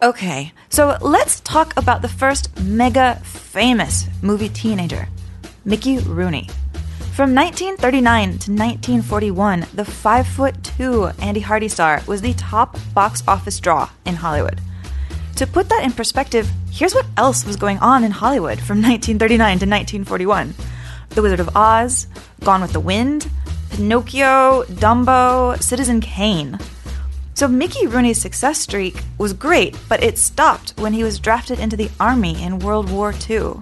Okay, so let's talk about the first mega famous movie teenager, Mickey Rooney. From 1939 to 1941, the 5 foot 2 Andy Hardy star was the top box office draw in Hollywood. To put that in perspective, here's what else was going on in Hollywood from 1939 to 1941 The Wizard of Oz, Gone with the Wind, Pinocchio, Dumbo, Citizen Kane. So Mickey Rooney's success streak was great, but it stopped when he was drafted into the Army in World War II.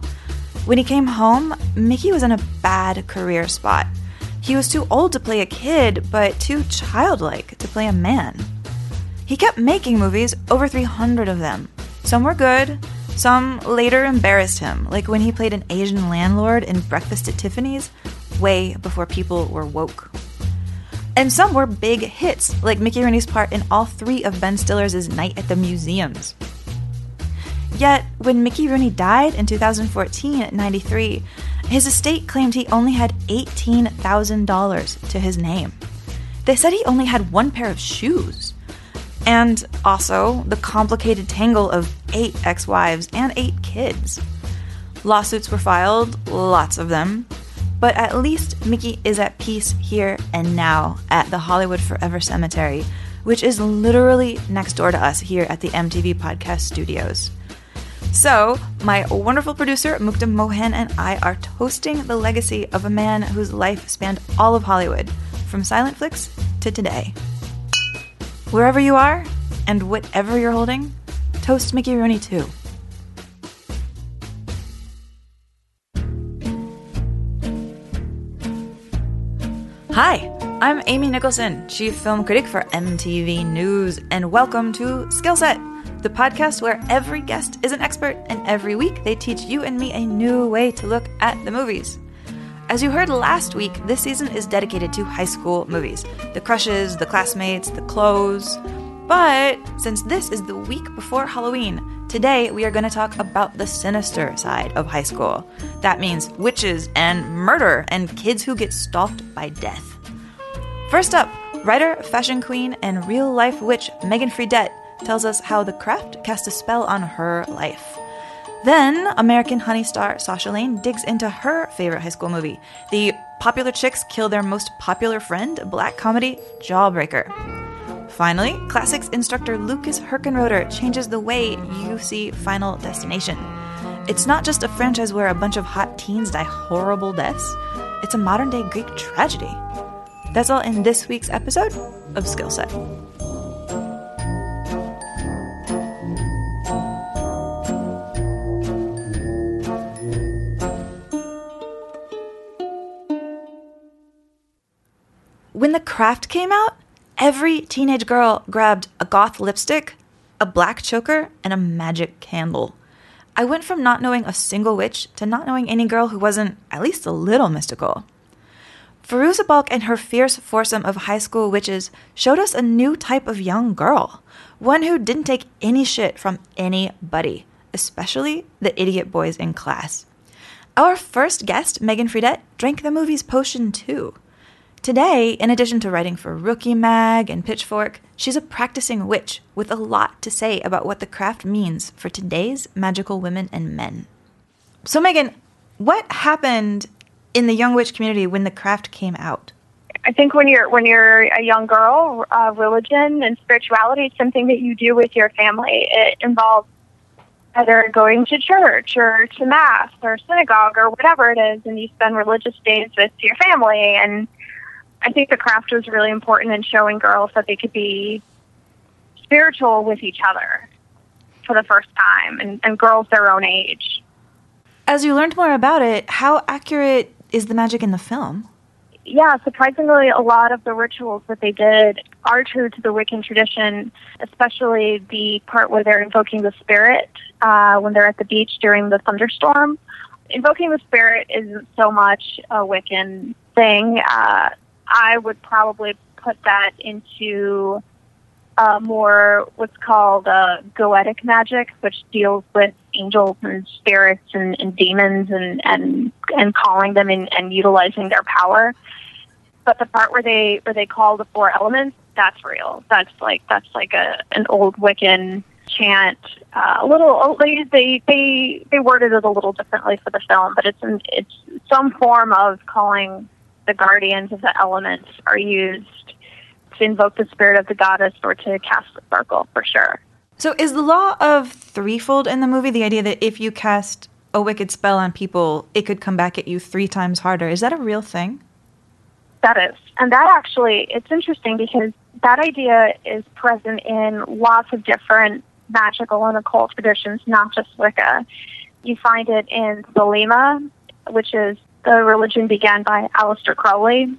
When he came home, Mickey was in a bad career spot. He was too old to play a kid, but too childlike to play a man. He kept making movies, over 300 of them. Some were good, some later embarrassed him, like when he played an Asian landlord in Breakfast at Tiffany's, way before people were woke. And some were big hits, like Mickey Rooney's part in all three of Ben Stiller's Night at the Museums. Yet, when Mickey Rooney died in 2014 at 93, his estate claimed he only had $18,000 to his name. They said he only had one pair of shoes. And also, the complicated tangle of eight ex wives and eight kids. Lawsuits were filed, lots of them, but at least Mickey is at peace here and now at the Hollywood Forever Cemetery, which is literally next door to us here at the MTV Podcast Studios. So, my wonderful producer, Mukta Mohan, and I are toasting the legacy of a man whose life spanned all of Hollywood, from silent flicks to today. Wherever you are, and whatever you're holding, toast Mickey Rooney too. Hi, I'm Amy Nicholson, Chief Film Critic for MTV News, and welcome to Skillset, the podcast where every guest is an expert, and every week they teach you and me a new way to look at the movies. As you heard last week, this season is dedicated to high school movies the crushes, the classmates, the clothes. But since this is the week before Halloween, today we are going to talk about the sinister side of high school. That means witches and murder and kids who get stalked by death. First up, writer, fashion queen, and real life witch Meagan Fredette tells us how the craft cast a spell on her life. Then, American Honey star Sasha Lane digs into her favorite high school movie, the Popular Chicks Kill Their Most Popular Friend black comedy Jawbreaker. Finally, classics instructor Lucas Herchenroeder changes the way you see Final Destination. It's not just a franchise where a bunch of hot teens die horrible deaths, it's a modern day Greek tragedy. That's all in this week's episode of Skillset. When The Craft came out, every teenage girl grabbed a goth lipstick, a black choker, and a magic candle. I went from not knowing a single witch to not knowing any girl who wasn't at least a little mystical. Fairuza Balk and her fierce foursome of high school witches showed us a new type of young girl, one who didn't take any shit from anybody, especially the idiot boys in class. Our first guest, Meagan Fredette, drank the movie's potion too. Today, in addition to writing for Rookie Mag and Pitchfork, she's a practicing witch with a lot to say about what the craft means for today's magical women and men. So, Meagan, what happened in the young witch community when the craft came out? I think when you're when you're a young girl, uh, religion and spirituality is something that you do with your family. It involves either going to church or to mass or synagogue or whatever it is, and you spend religious days with your family and I think the craft was really important in showing girls that they could be spiritual with each other for the first time and, and girls their own age. As you learned more about it, how accurate is the magic in the film? Yeah, surprisingly, a lot of the rituals that they did are true to the Wiccan tradition, especially the part where they're invoking the spirit uh, when they're at the beach during the thunderstorm. Invoking the spirit isn't so much a Wiccan thing. Uh, I would probably put that into uh, more what's called uh, goetic magic, which deals with angels and spirits and, and demons and, and and calling them and, and utilizing their power. But the part where they where they call the four elements, that's real. That's like that's like a an old Wiccan chant uh, a little. oh, They they they they worded it a little differently for the film, but it's an, it's some form of calling the guardians of the elements are used to invoke the spirit of the goddess or to cast the circle for sure. So is the law of threefold in the movie the idea that if you cast a wicked spell on people, it could come back at you three times harder? Is that a real thing? That is. And that actually, it's interesting because that idea is present in lots of different magical and occult traditions, not just Wicca. You find it in Thelema, which is the religion began by Aleister Crowley.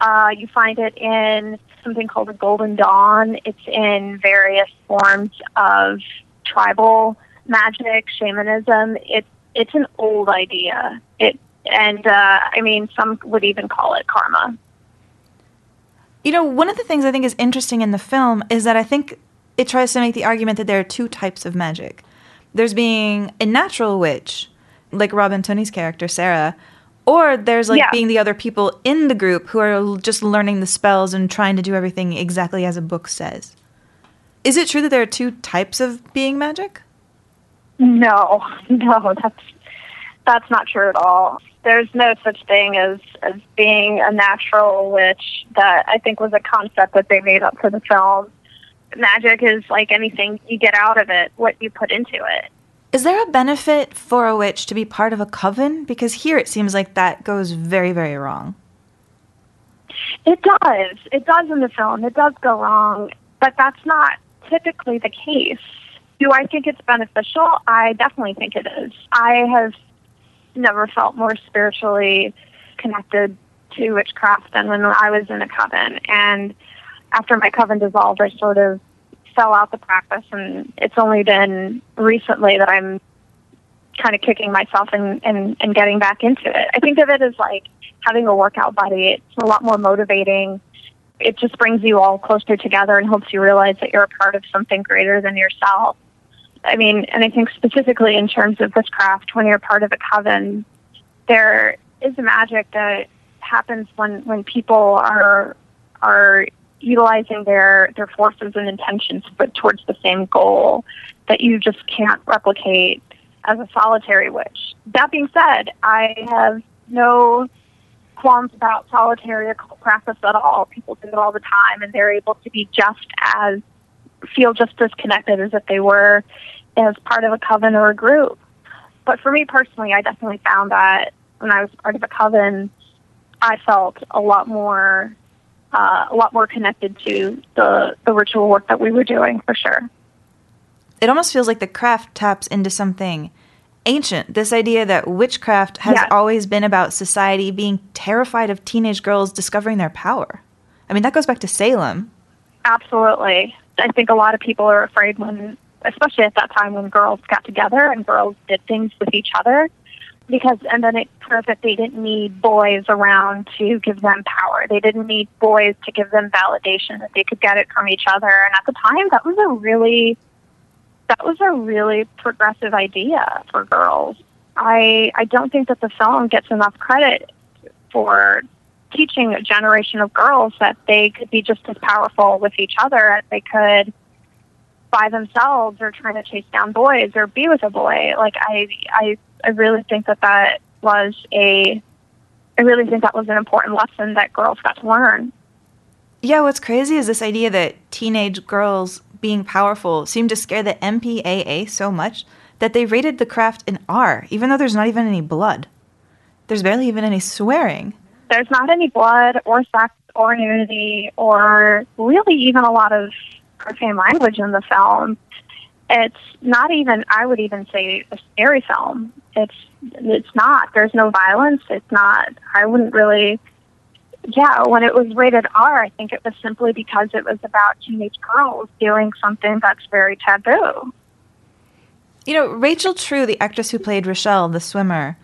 Uh, you find it in something called the Golden Dawn. It's in various forms of tribal magic, shamanism. It's it's an old idea. It and uh, I mean, some would even call it karma. You know, one of the things I think is interesting in the film is that I think it tries to make the argument that there are two types of magic. There's being a natural witch, like Robin Tunney's character, Sarah, or there's like Yeah. being the other people in the group who are just learning the spells and trying to do everything exactly as a book says. Is it true that there are two types of being magic? No, no, that's that's not true at all. There's no such thing as as being a natural witch. That I think was a concept that they made up for the film. Magic is like anything you get out of it, what you put into it. Is there a benefit for a witch to be part of a coven? Because here it seems like that goes very, very wrong. It does. It does in the film. It does go wrong, but that's not typically the case. Do I think it's beneficial? I definitely think it is. I have never felt more spiritually connected to witchcraft than when I was in a coven. And after my coven dissolved, I sort of fell out the practice, and it's only been recently that I'm kind of kicking myself and, and, and getting back into it. I think of it as like having a workout buddy. It's a lot more motivating. It just brings you all closer together and helps you realize that you're a part of something greater than yourself. I mean, and I think specifically in terms of witchcraft, when you're part of a coven, there is a magic that happens when, when people are are utilizing their, their forces and intentions but towards the same goal that you just can't replicate as a solitary witch. That being said, I have no qualms about solitary occult practice at all. People do it all the time, and they're able to be just as feel just as connected as if they were as part of a coven or a group. But for me personally, I definitely found that when I was part of a coven, I felt a lot more, uh, a lot more connected to the the ritual work that we were doing for sure. It almost feels like the craft taps into something ancient. This idea that witchcraft has Yeah. always been about society being terrified of teenage girls discovering their power. I mean, that goes back to Salem. Absolutely. I think a lot of people are afraid when, especially at that time when girls got together and girls did things with each other, because, and then it proved that they didn't need boys around to give them power. They didn't need boys to give them validation, that they could get it from each other. And at the time, that was a really, that was a really progressive idea for girls. I, I don't think that the film gets enough credit for teaching a generation of girls that they could be just as powerful with each other as they could by themselves or trying to chase down boys or be with a boy. Like I, I, I really think that that was a, I really think that was an important lesson that girls got to learn. Yeah, what's crazy is this idea that teenage girls being powerful seemed to scare the MPAA so much that they rated the craft an R, even though there's not even any blood. There's barely even any swearing. There's not any blood or sex or nudity or really even a lot of profane language in the film. It's not even, I would even say, a scary film. It's it's not. There's no violence. It's not. I wouldn't really. Yeah, when it was rated R, I think it was simply because it was about teenage girls doing something that's very taboo. You know, Rachel True, the actress who played Rochelle, the swimmer,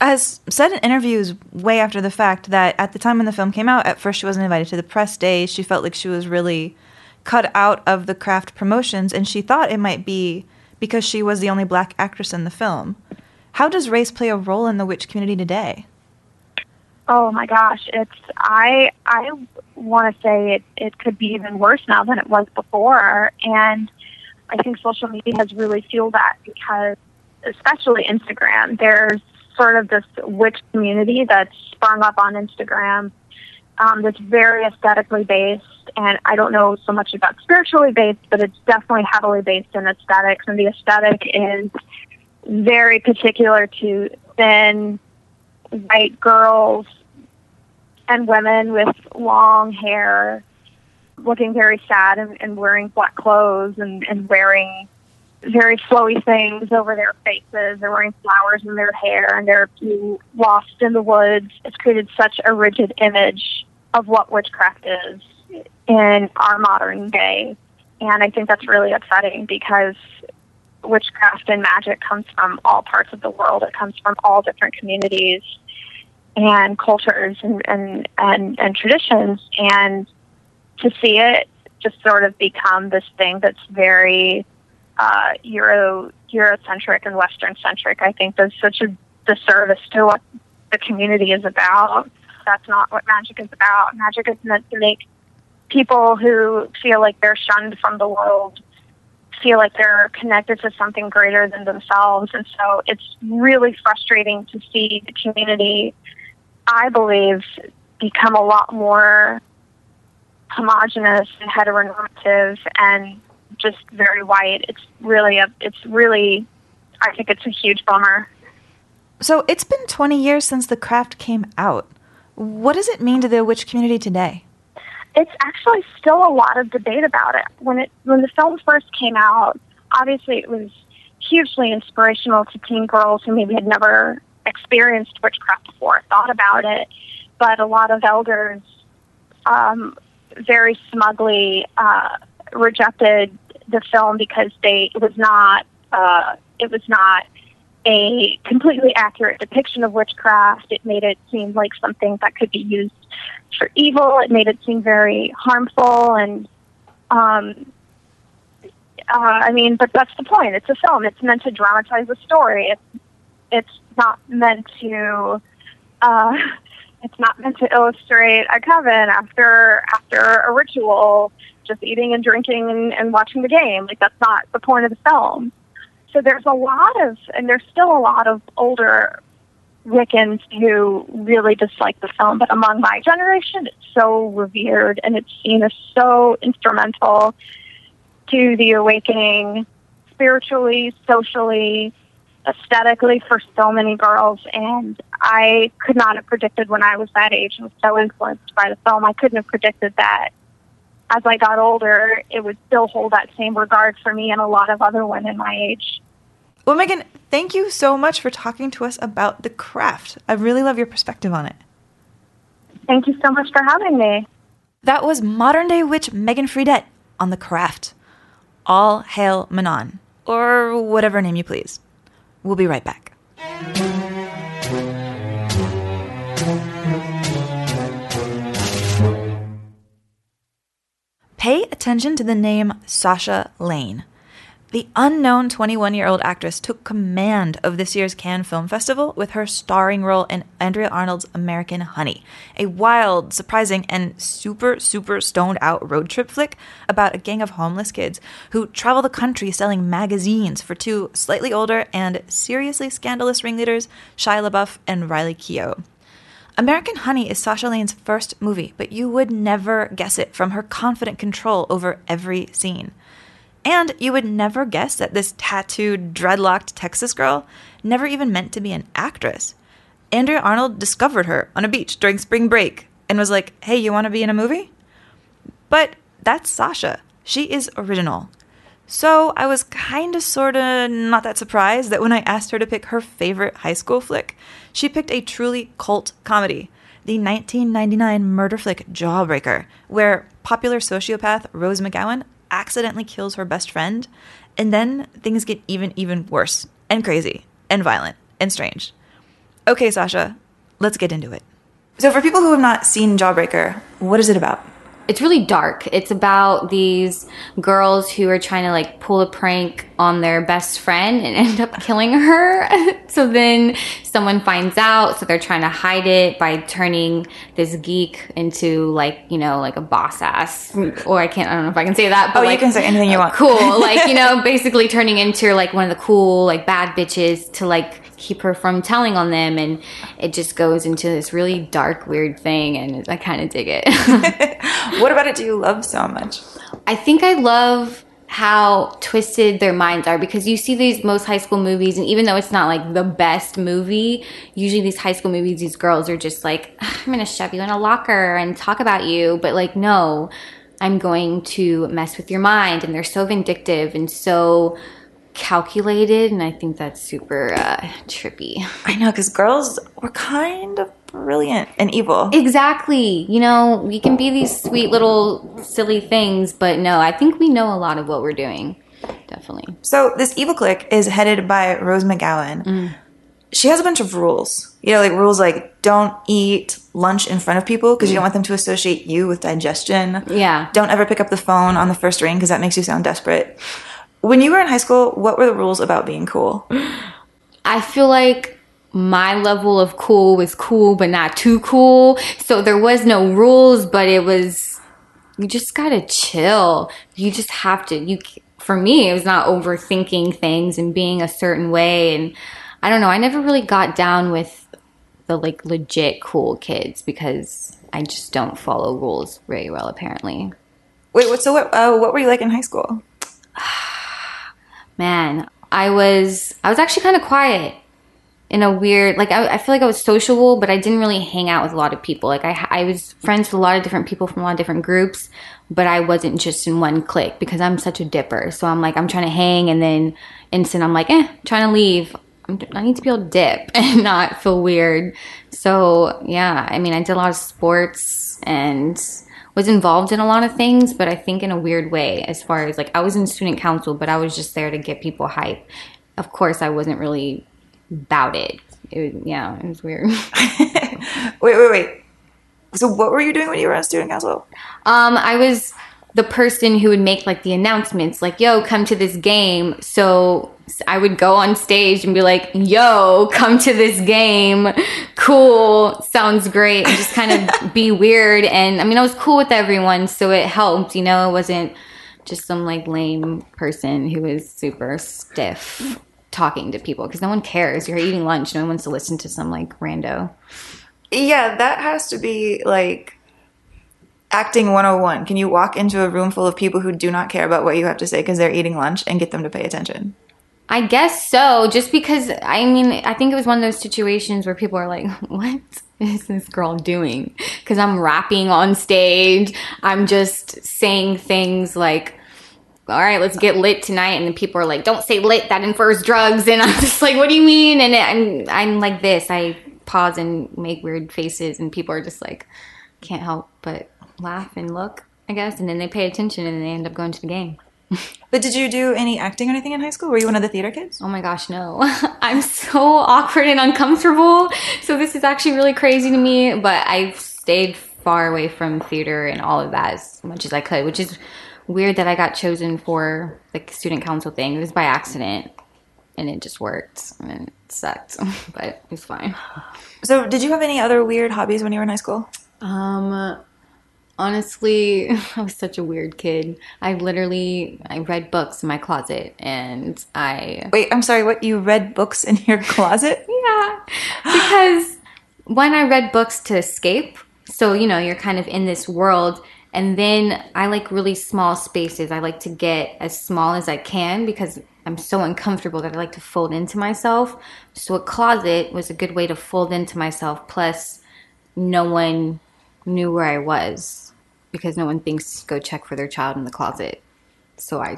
has said in interviews way after the fact that at the time when the film came out, at first she wasn't invited to the press day. She felt like she was really cut out of the craft promotions, and she thought it might be because she was the only black actress in the film. How does race play a role in the witch community today? Oh my gosh, it's I I want to say it it could be even worse now than it was before and I think social media has really fueled that because, especially Instagram, there's sort of this witch community that's sprung up on Instagram um, that's very aesthetically based. And I don't know so much about spiritually based, but it's definitely heavily based in aesthetics. And the aesthetic is very particular to thin white girls and women with long hair looking very sad and, and wearing black clothes and, and wearing very flowy things over their faces. They're wearing flowers in their hair and they're lost in the woods. It's created such a rigid image of what witchcraft is in our modern day. And I think that's really upsetting because witchcraft and magic comes from all parts of the world. It comes from all different communities and cultures and, and, and, and traditions. And to see it just sort of become this thing that's very uh, Euro Eurocentric and Western centric, I think does such a disservice to what the community is about. That's not what magic is about. Magic is meant to make people who feel like they're shunned from the world feel like they're connected to something greater than themselves. And so it's really frustrating to see the community, I believe, become a lot more homogenous and heteronormative and just very white. It's really a it's really I think it's a huge bummer. So it's been 20 years since the craft came out. What does it mean to the witch community today? It's actually still a lot of debate about it. When it when the film first came out, obviously it was hugely inspirational to teen girls who maybe had never experienced witchcraft before, thought about it. But a lot of elders um, very smugly uh, rejected the film because they it was not uh, it was not a completely accurate depiction of witchcraft. It made it seem like something that could be used for evil. It made it seem very harmful and um, uh, I mean, but that's the point. It's a film. It's meant to dramatize a story. It's it's not meant to uh, it's not meant to illustrate a coven after after a ritual, just eating and drinking and, and watching the game. Like that's not the point of the film. So there's a lot of, and there's still a lot of older Wiccans who really dislike the film. But among my generation, it's so revered and it's seen as so instrumental to the awakening, spiritually, socially, aesthetically for so many girls and I could not have predicted when I was that age and was so influenced by the film. I couldn't have predicted that as I got older it would still hold that same regard for me and a lot of other women my age. Well Meagan, thank you so much for talking to us about the craft. I really love your perspective on it. Thank you so much for having me. That was modern day witch Meagan Fredette on the craft. All hail Manon, or whatever name you please. We'll be right back. Pay attention to the name Sasha Lane. The unknown 21 year old actress took command of this year's Cannes Film Festival with her starring role in Andrea Arnold's American Honey, a wild, surprising, and super, super stoned out road trip flick about a gang of homeless kids who travel the country selling magazines for two slightly older and seriously scandalous ringleaders, Shia LaBeouf and Riley Keough. American Honey is Sasha Lane's first movie, but you would never guess it from her confident control over every scene. And you would never guess that this tattooed, dreadlocked Texas girl never even meant to be an actress. Andrea Arnold discovered her on a beach during spring break and was like, hey, you want to be in a movie? But that's Sasha. She is original. So I was kind of sort of not that surprised that when I asked her to pick her favorite high school flick, she picked a truly cult comedy, the 1999 murder flick Jawbreaker, where popular sociopath Rose McGowan accidentally kills her best friend, and then things get even, even worse and crazy and violent and strange. Okay, Sasha, let's get into it. So, for people who have not seen Jawbreaker, what is it about? It's really dark. It's about these girls who are trying to like pull a prank on their best friend and end up killing her. so then someone finds out, so they're trying to hide it by turning this geek into like, you know, like a boss ass. Or I can't I don't know if I can say that, but Oh, you can say anything you uh, want. cool. Like, you know, basically turning into like one of the cool, like bad bitches to like keep her from telling on them. And it just goes into this really dark, weird thing. And I kind of dig it. What about it do you love so much? I think I love how twisted their minds are because you see these most high school movies and even though it's not like the best movie usually these high school movies these girls are just like i'm gonna shove you in a locker and talk about you but like no i'm going to mess with your mind and they're so vindictive and so calculated and i think that's super uh, trippy I know, because girls were kind of brilliant and evil. exactly you know we can be these sweet little silly things but no i think we know a lot of what we're doing definitely So this evil clique is headed by Rose McGowan. She has a bunch of rules. You know, like rules like don't eat lunch in front of people because you don't want them to associate you with digestion. Yeah. Don't ever pick up the phone on the first ring because that makes you sound desperate. When you were in high school, what were the rules about being cool? I feel like my level of cool was cool, but not too cool. So there was no rules, but it was, you just gotta chill. You just have to, you, for me, it was not overthinking things and being a certain way. And I don't know, I never really got down with the like legit cool kids because I just don't follow rules very well, apparently. Wait, what? So what? Uh, what were you like in high school? man i was i was actually kind of quiet in a weird like I, I feel like i was sociable but i didn't really hang out with a lot of people. Like I, I was friends with a lot of different people from a lot of different groups but i wasn't just in one clique because i'm such a dipper. So i'm like i'm trying to hang and then instant i'm like eh trying to leave. I'm, i need to be able to dip and not feel weird. So yeah i mean i did a lot of sports and was involved in a lot of things, but I think in a weird way, as far as like I was in student council, but I was just there to get people hype. Of course, I wasn't really about it. it was, yeah, it was weird. Wait, wait, wait. So what were you doing when you were on student council? Um, I was the person who would make like the announcements, like, yo, come to this game. So I would go on stage and be like, yo, come to this game. Cool. Sounds great. And just kind of be weird. And I mean, I was cool with everyone. So it helped, you know, it wasn't just some like lame person who was super stiff talking to people because no one cares. You're eating lunch. No one wants to listen to some like rando. Yeah, that has to be like acting 101. Can you walk into a room full of people who do not care about what you have to say because they're eating lunch and get them to pay attention? I guess so. Just because I mean, I think it was one of those situations where people are like, "What is this girl doing?" Because I'm rapping on stage. I'm just saying things like, "All right, let's get lit tonight," and then people are like, "Don't say lit. That infers drugs." And I'm just like, "What do you mean?" And I'm I'm like this. I pause and make weird faces, and people are just like, can't help but laugh and look, I guess. And then they pay attention, and they end up going to the game. But did you do any acting or anything in high school? Were you one of the theater kids? Oh my gosh, no. I'm so awkward and uncomfortable. So this is actually really crazy to me, but I've stayed far away from theater and all of that as much as I could, which is weird that I got chosen for the student council thing. It was by accident and it just worked and it sucked, but it was fine. So, did you have any other weird hobbies when you were in high school? Um honestly, I was such a weird kid. I literally I read books in my closet and I Wait, I'm sorry, what? You read books in your closet? Yeah. Because when I read books to escape, so you know, you're kind of in this world and then I like really small spaces. I like to get as small as I can because I'm so uncomfortable that I like to fold into myself. So a closet was a good way to fold into myself plus no one knew where I was because no one thinks to go check for their child in the closet. So I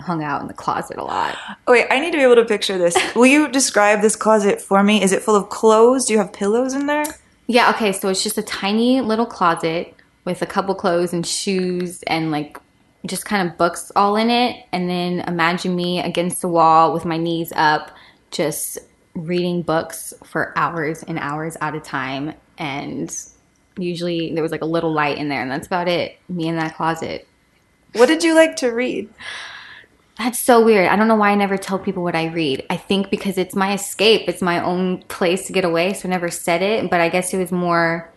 hung out in the closet a lot. Oh, wait, I need to be able to picture this. Will you describe this closet for me? Is it full of clothes? Do you have pillows in there? Yeah, okay, so it's just a tiny little closet with a couple clothes and shoes and like just kind of books all in it. And then imagine me against the wall with my knees up, just reading books for hours and hours at a time. And usually there was like a little light in there, and that's about it. Me in that closet. What did you like to read? That's so weird. I don't know why I never tell people what I read. I think because it's my escape. It's my own place to get away. So I never said it, but I guess it was more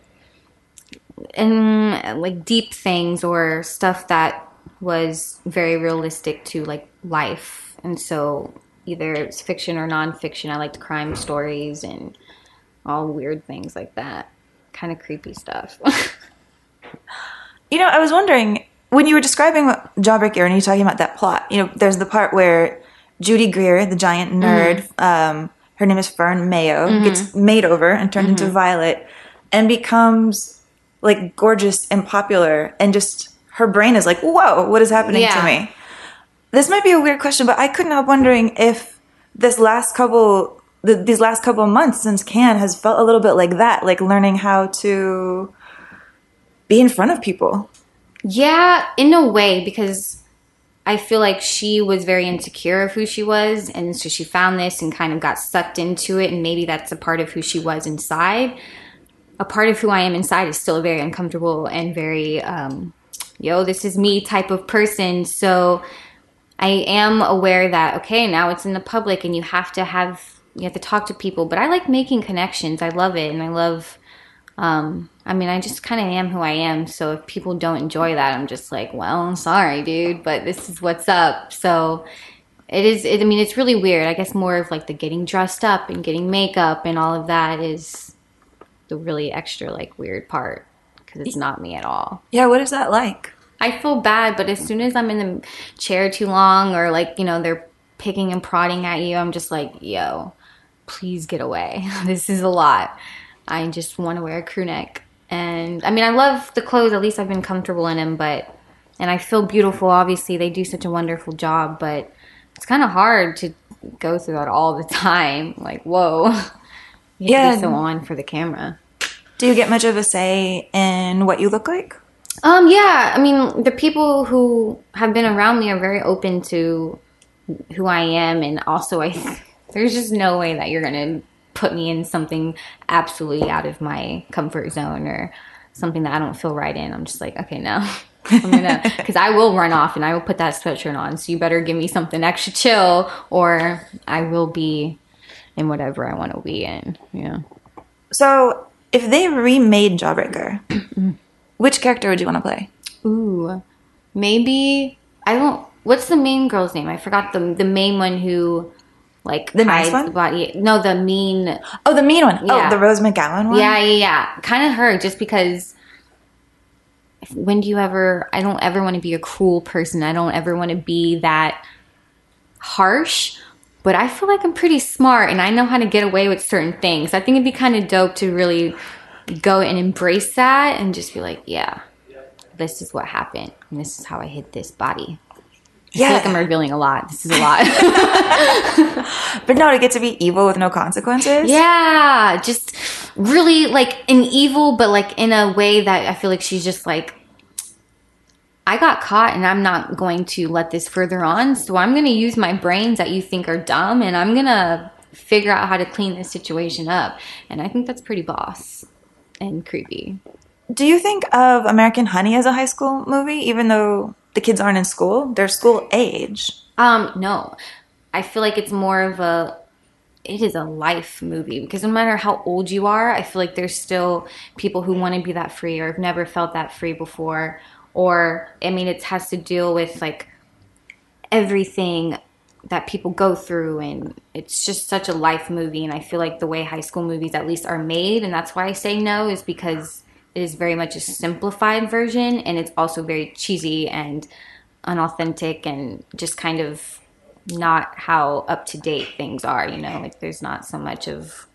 in like deep things or stuff that was very realistic to like life. And so either it's fiction or nonfiction. I liked crime stories and all weird things like that. Kind of creepy stuff. You know, I was wondering when you were describing Jawbreaker and you're talking about that plot. You know, there's the part where Judy Greer, the giant mm-hmm. nerd, um, her name is Fern Mayo, mm-hmm. gets made over and turned into mm-hmm. Violet, and becomes like gorgeous and popular, and just her brain is like, "Whoa, what is happening to me?" This might be a weird question, but I couldn't help wondering if this last couple, the, these last couple of months since Cannes has felt a little bit like that, like learning how to be in front of people. Yeah, in a way, because I feel like she was very insecure of who she was, and so she found this and kind of got sucked into it, and maybe that's a part of who she was inside. A part of who I am inside is still very uncomfortable and very, um, yo, this is me type of person. So I am aware that okay, now it's in the public, and you have to have you have to talk to people. But I like making connections. I love it, and I love um, I mean, I just kind of am who I am. So if people don't enjoy that, I'm just like, well, I'm sorry, dude, but this is what's up. So it is. It, I mean, it's really weird. I guess more of like the getting dressed up and getting makeup and all of that is the really extra like weird part because it's not me at all. Yeah, what is that like? I feel bad, but as soon as I'm in the chair too long or like, you know, they're picking and prodding at you, I'm just like, yo, please get away. this is a lot. I just want to wear a crew neck. And I mean, I love the clothes. At least I've been comfortable in them, but, and I feel beautiful. Obviously, they do such a wonderful job, but it's kind of hard to go through that all the time. Like, whoa. You Yeah. so on for the camera. Do you get much of a say in what you look like? Um, yeah, I mean, the people who have been around me are very open to who I am, and also, I there's just no way that you're gonna put me in something absolutely out of my comfort zone or something that I don't feel right in. I'm just like, okay, no. I'm gonna, because I will run off and I will put that sweatshirt on. So you better give me something extra chill, or I will be in whatever I want to be in. Yeah. So, if they remade Jawbreaker, which character would you want to play? Ooh, maybe I don't. What's the main girl's name? I forgot the the main one who like The nice one? body. No, the mean. Oh, the mean one. Oh, yeah. Oh, the Rose McGowan one. Yeah, yeah, yeah. Kind of her, just because. When do you ever? I don't ever want to be a cruel person. I don't ever want to be that harsh. But I feel like I'm pretty smart and I know how to get away with certain things. I think it'd be kind of dope to really go and embrace that and just be like, yeah, this is what happened and this is how I hit this body. I feel like I'm revealing a lot. This is a lot. but no, to get to be evil with no consequences. yeah, just really like an evil, but like in a way that I feel like she's just like, I got caught and I'm not going to let this further on. So I'm going to use my brains that you think are dumb and I'm going to figure out how to clean this situation up. And I think that's pretty boss and creepy. Do you think of American Honey as a high school movie, even though the kids aren't in school? They're school age. Um, no. I feel like it's more of a it is a life movie because no matter how old you are, I feel like there's still people who want to be that free or have never felt that free before. Or I mean it has to deal with like everything that people go through and it's just such a life movie and I feel like the way high school movies at least are made and that's why I say no is because is very much a simplified version and it's also very cheesy and unauthentic and just kind of not how up to date things are, you know, like there's not so much of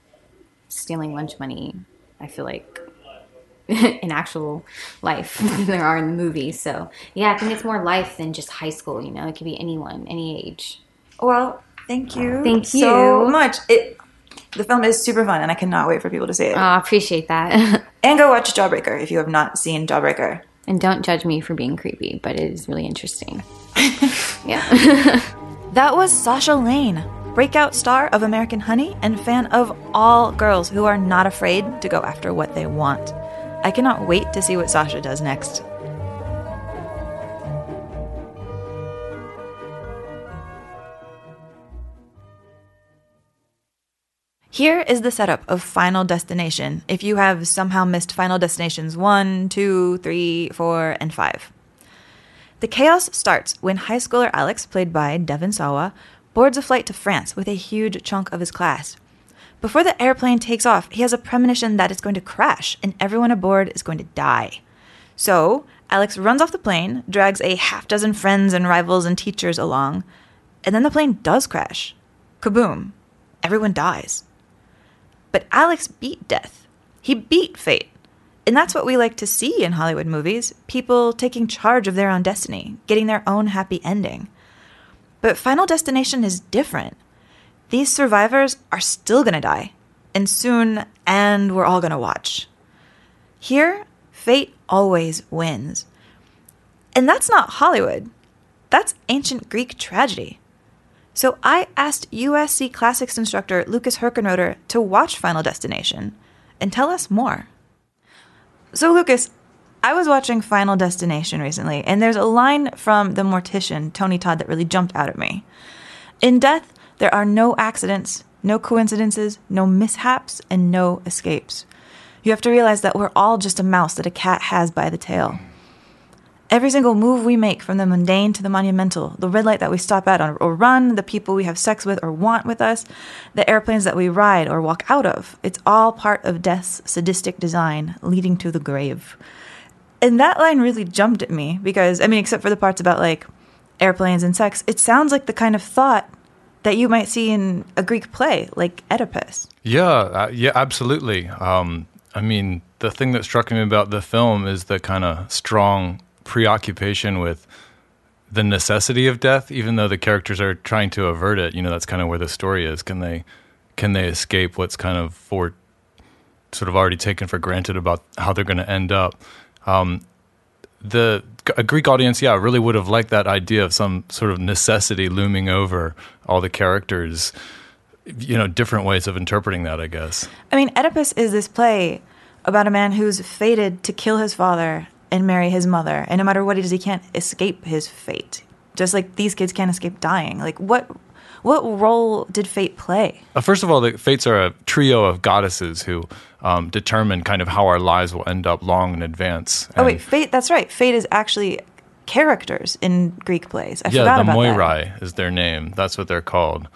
stealing lunch money, I feel like in actual life than there are in the movie. So yeah, I think it's more life than just high school, you know, it could be anyone, any age. Well, thank you. Thank you so much. It the film is super fun, and I cannot wait for people to see it. Oh, I appreciate that. and go watch Jawbreaker if you have not seen Jawbreaker. and don't judge me for being creepy, but it is really interesting. yeah. That was Sasha Lane, breakout star of American Honey and fan of all girls who are not afraid to go after what they want. I cannot wait to see what Sasha does next. Here is the setup of Final Destination if you have somehow missed Final Destinations 1, 2, 3, 4, and 5. The chaos starts when high schooler Alex, played by Devon Sawa, boards a flight to France with a huge chunk of his class. Before the airplane takes off, he has a premonition that it's going to crash and everyone aboard is going to die. So, Alex runs off the plane, drags a half dozen friends and rivals and teachers along, and then the plane does crash. Kaboom. Everyone dies. But Alex beat death. He beat fate. And that's what we like to see in Hollywood movies people taking charge of their own destiny, getting their own happy ending. But Final Destination is different. These survivors are still gonna die, and soon, and we're all gonna watch. Here, fate always wins. And that's not Hollywood, that's ancient Greek tragedy. So I asked USC classics instructor Lucas Herchenroeder to watch Final Destination and tell us more. So, Lucas, I was watching Final Destination recently, and there's a line from the mortician, Tony Todd, that really jumped out at me. In death, there are no accidents, no coincidences, no mishaps, and no escapes. You have to realize that we're all just a mouse that a cat has by the tail. Every single move we make, from the mundane to the monumental, the red light that we stop at or run, the people we have sex with or want with us, the airplanes that we ride or walk out of, it's all part of death's sadistic design leading to the grave. And that line really jumped at me because, I mean, except for the parts about like airplanes and sex, it sounds like the kind of thought that you might see in a Greek play like Oedipus. Yeah, uh, yeah, absolutely. Um, I mean, the thing that struck me about the film is the kind of strong preoccupation with the necessity of death, even though the characters are trying to avert it. You know, that's kind of where the story is. Can they can they escape what's kind of for sort of already taken for granted about how they're going to end up? Um, the a Greek audience, yeah, really would have liked that idea of some sort of necessity looming over all the characters. You know, different ways of interpreting that, I guess. I mean, Oedipus is this play about a man who's fated to kill his father and marry his mother. And no matter what he does, he can't escape his fate. Just like these kids can't escape dying. Like what what role did fate play? Uh, first of all, the fates are a trio of goddesses who um, determine kind of how our lives will end up long in advance. oh wait, fate. That's right. Fate is actually characters in Greek plays. I yeah, forgot the Moirai that. is their name. That's what they're called.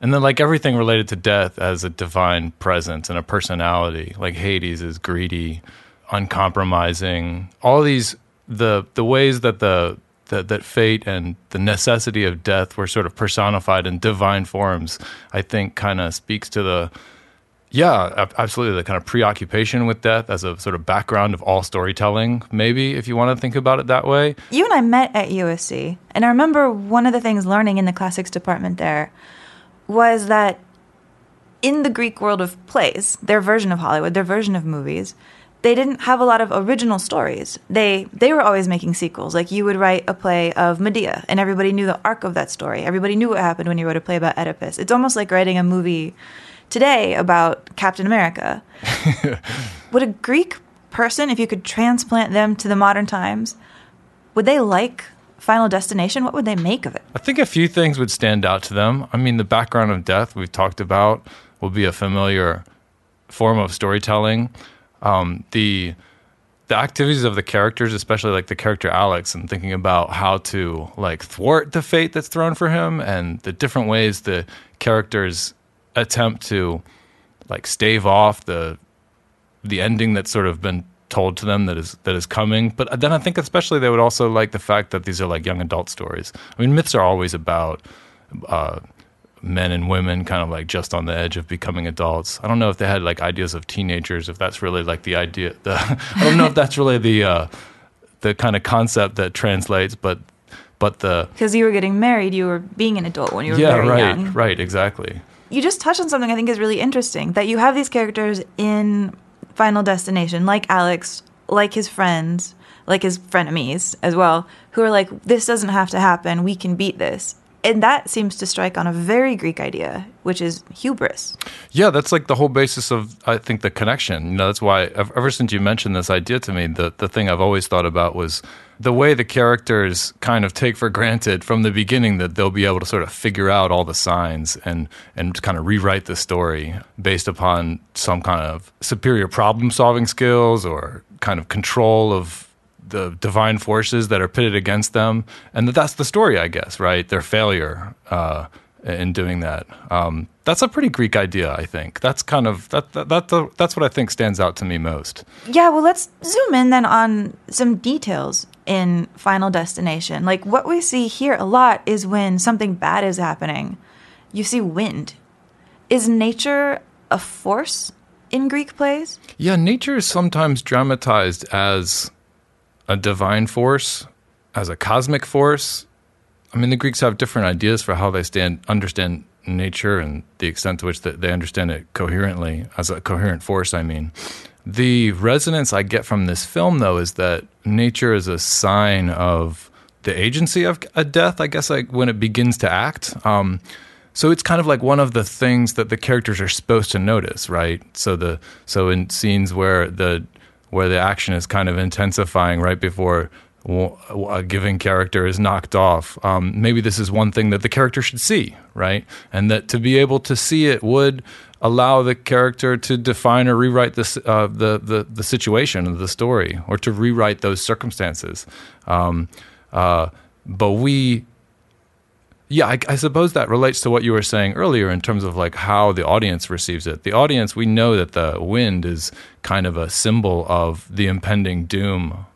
And then, like everything related to death, as a divine presence and a personality. Like Hades is greedy uncompromising. All these the the ways that the that, that fate and the necessity of death were sort of personified in divine forms, I think kind of speaks to the, yeah, absolutely, the kind of preoccupation with death as a sort of background of all storytelling, maybe, if you want to think about it that way. You and I met at USC, and I remember one of the things learning in the classics department there was that in the Greek world of plays, their version of Hollywood, their version of movies, they didn't have a lot of original stories. They they were always making sequels. Like you would write a play of Medea, and everybody knew the arc of that story. Everybody knew what happened when you wrote a play about Oedipus. It's almost like writing a movie today about Captain America. would a Greek person, if you could transplant them to the modern times, would they like Final Destination? What would they make of it? I think a few things would stand out to them. I mean, the background of death we've talked about will be a familiar form of storytelling um, the the activities of the characters, especially like the character Alex, and thinking about how to like thwart the fate that's thrown for him, and the different ways the characters attempt to like stave off the the ending that's sort of been told to them that is that is coming. But then I think especially they would also like the fact that these are like young adult stories. I mean, myths are always about. Uh, men and women kind of like just on the edge of becoming adults. I don't know if they had like ideas of teenagers, if that's really like the idea. The, I don't know if that's really the uh, the kind of concept that translates, but but the because you were getting married, you were being an adult when you were yeah, right, young. right, exactly. You just touched on something I think is really interesting that you have these characters in Final Destination, like Alex, like his friends, like his frenemies as well, who are like, this doesn't have to happen. We can beat this And that seems to strike on a very Greek idea, which is hubris. Yeah, that's like the whole basis of I think the connection. You know, that's why ev- ever since you mentioned this idea to me, the the thing I've always thought about was the way the characters kind of take for granted from the beginning that they'll be able to sort of figure out all the signs and and kind of rewrite the story based upon some kind of superior problem solving skills or kind of control of the divine forces that are pitted against them, and that that's the story, I guess, right? Their failure uh, in doing that. Um, that's a pretty Greek idea, I think. That's kind of that, that, that that's what I think stands out to me most. Yeah, well, let's zoom in then on some details in Final Destination. Like what we see here a lot is when something bad is happening, you see wind. Is nature a force in Greek plays? Yeah, nature is sometimes dramatized as a divine force, as a cosmic force. I mean, the Greeks have different ideas for how they stand understand nature and the extent to which they understand it coherently as a coherent force. I mean, the resonance I get from this film, though, is that nature is a sign of the agency of a death. I guess like when it begins to act. Um, so it's kind of like one of the things that the characters are supposed to notice, right? So the so in scenes where the where the action is kind of intensifying right before a given character is knocked off. Um, maybe this is one thing that the character should see, right? And that to be able to see it would allow the character to define or rewrite this, uh, the, the the situation of the story, or to rewrite those circumstances. Um, uh, but we yeah, I, I, suppose that relates to what you were saying earlier in terms of like how the audience receives it. The audience, we know that the wind is kind of a symbol of the impending doom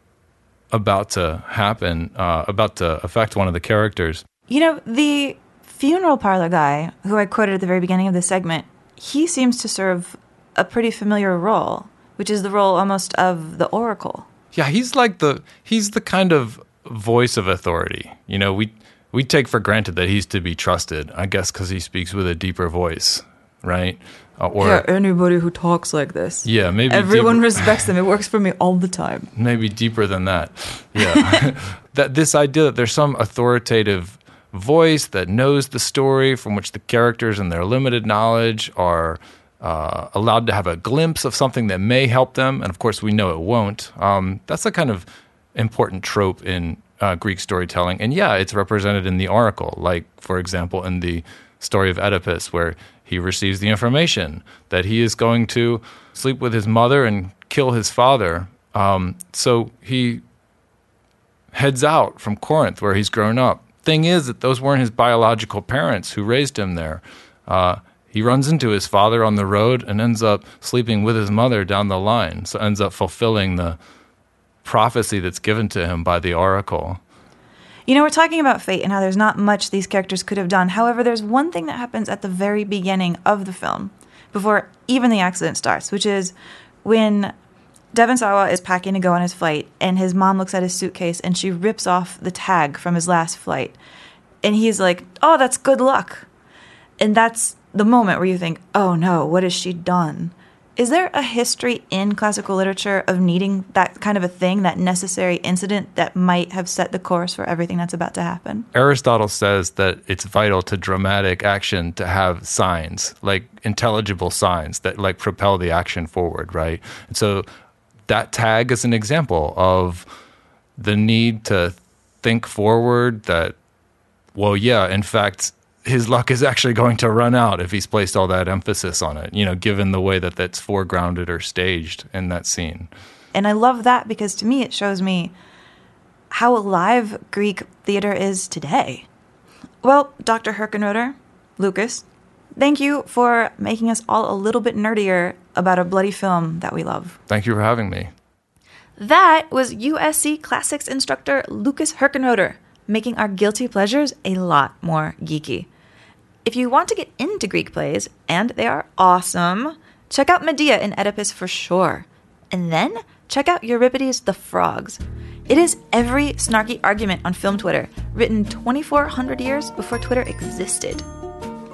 about to happen, uh, about to affect one of the characters. You know, the funeral parlor guy who I quoted at the very beginning of the segment, he seems to serve a pretty familiar role, which is the role almost of the oracle. Yeah, he's like the he's the kind of voice of authority. You know, we we take for granted that he's to be trusted. I guess because he speaks with a deeper voice, right? Uh, or yeah, anybody who talks like this. Yeah, maybe everyone deeper, respects them. It works for me all the time. Maybe deeper than that. Yeah, that this idea that there's some authoritative voice that knows the story from which the characters and their limited knowledge are. Uh, allowed to have a glimpse of something that may help them, and of course we know it won't. Um, that's a kind of important trope in uh, Greek storytelling. And yeah, it's represented in the oracle, like, for example, in the story of Oedipus, where he receives the information that he is going to sleep with his mother and kill his father. Um, so he heads out from Corinth, where he's grown up. Thing is that those weren't his biological parents who raised him there. Uh, he runs into his father on the road and ends up sleeping with his mother down the line. So ends up fulfilling the prophecy that's given to him by the oracle. You know, we're talking about fate and how there's not much these characters could have done. However, there's one thing that happens at the very beginning of the film, before even the accident starts, which is when Devon Sawa is packing to go on his flight, and his mom looks at his suitcase and she rips off the tag from his last flight. And he's like, Oh, that's good luck. And that's the moment where you think, Oh no, what has she done? Is there a history in classical literature of needing that kind of a thing, that necessary incident that might have set the course for everything that's about to happen? Aristotle says that it's vital to dramatic action to have signs, like intelligible signs that like propel the action forward, right? And so that tag is an example of the need to think forward that well, yeah, in fact, his luck is actually going to run out if he's placed all that emphasis on it, you know, given the way that that's foregrounded or staged in that scene. And I love that because to me it shows me how alive Greek theater is today. Well, Dr. Herchenroeder, Lucas, thank you for making us all a little bit nerdier about a bloody film that we love. Thank you for having me. That was USC classics instructor Lucas Herchenroeder making our guilty pleasures a lot more geeky. If you want to get into Greek plays, and they are awesome, check out Medea in Oedipus for sure. And then check out Euripides the Frogs. It is every snarky argument on film Twitter, written 2,400 years before Twitter existed.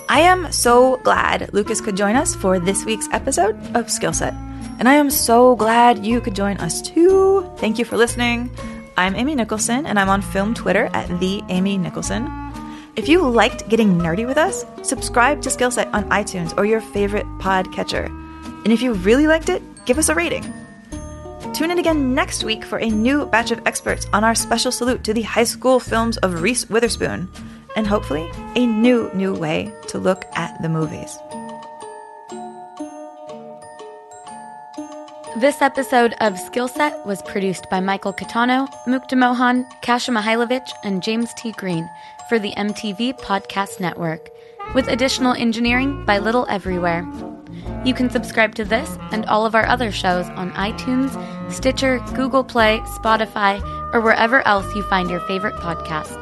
I am so glad Lucas could join us for this week's episode of Skillset. And I am so glad you could join us too. Thank you for listening. I'm Amy Nicholson, and I'm on film Twitter at the Amy Nicholson. If you liked getting nerdy with us, subscribe to Skillset on iTunes or your favorite podcatcher. And if you really liked it, give us a rating. Tune in again next week for a new batch of experts on our special salute to the high school films of Reese Witherspoon, and hopefully a new, new way to look at the movies. This episode of Skillset was produced by Michael Catano, Mukta Mohan, Kasha Mihailovich, and James T. Green for the MTV Podcast Network, with additional engineering by Little Everywhere. You can subscribe to this and all of our other shows on iTunes, Stitcher, Google Play, Spotify, or wherever else you find your favorite podcasts.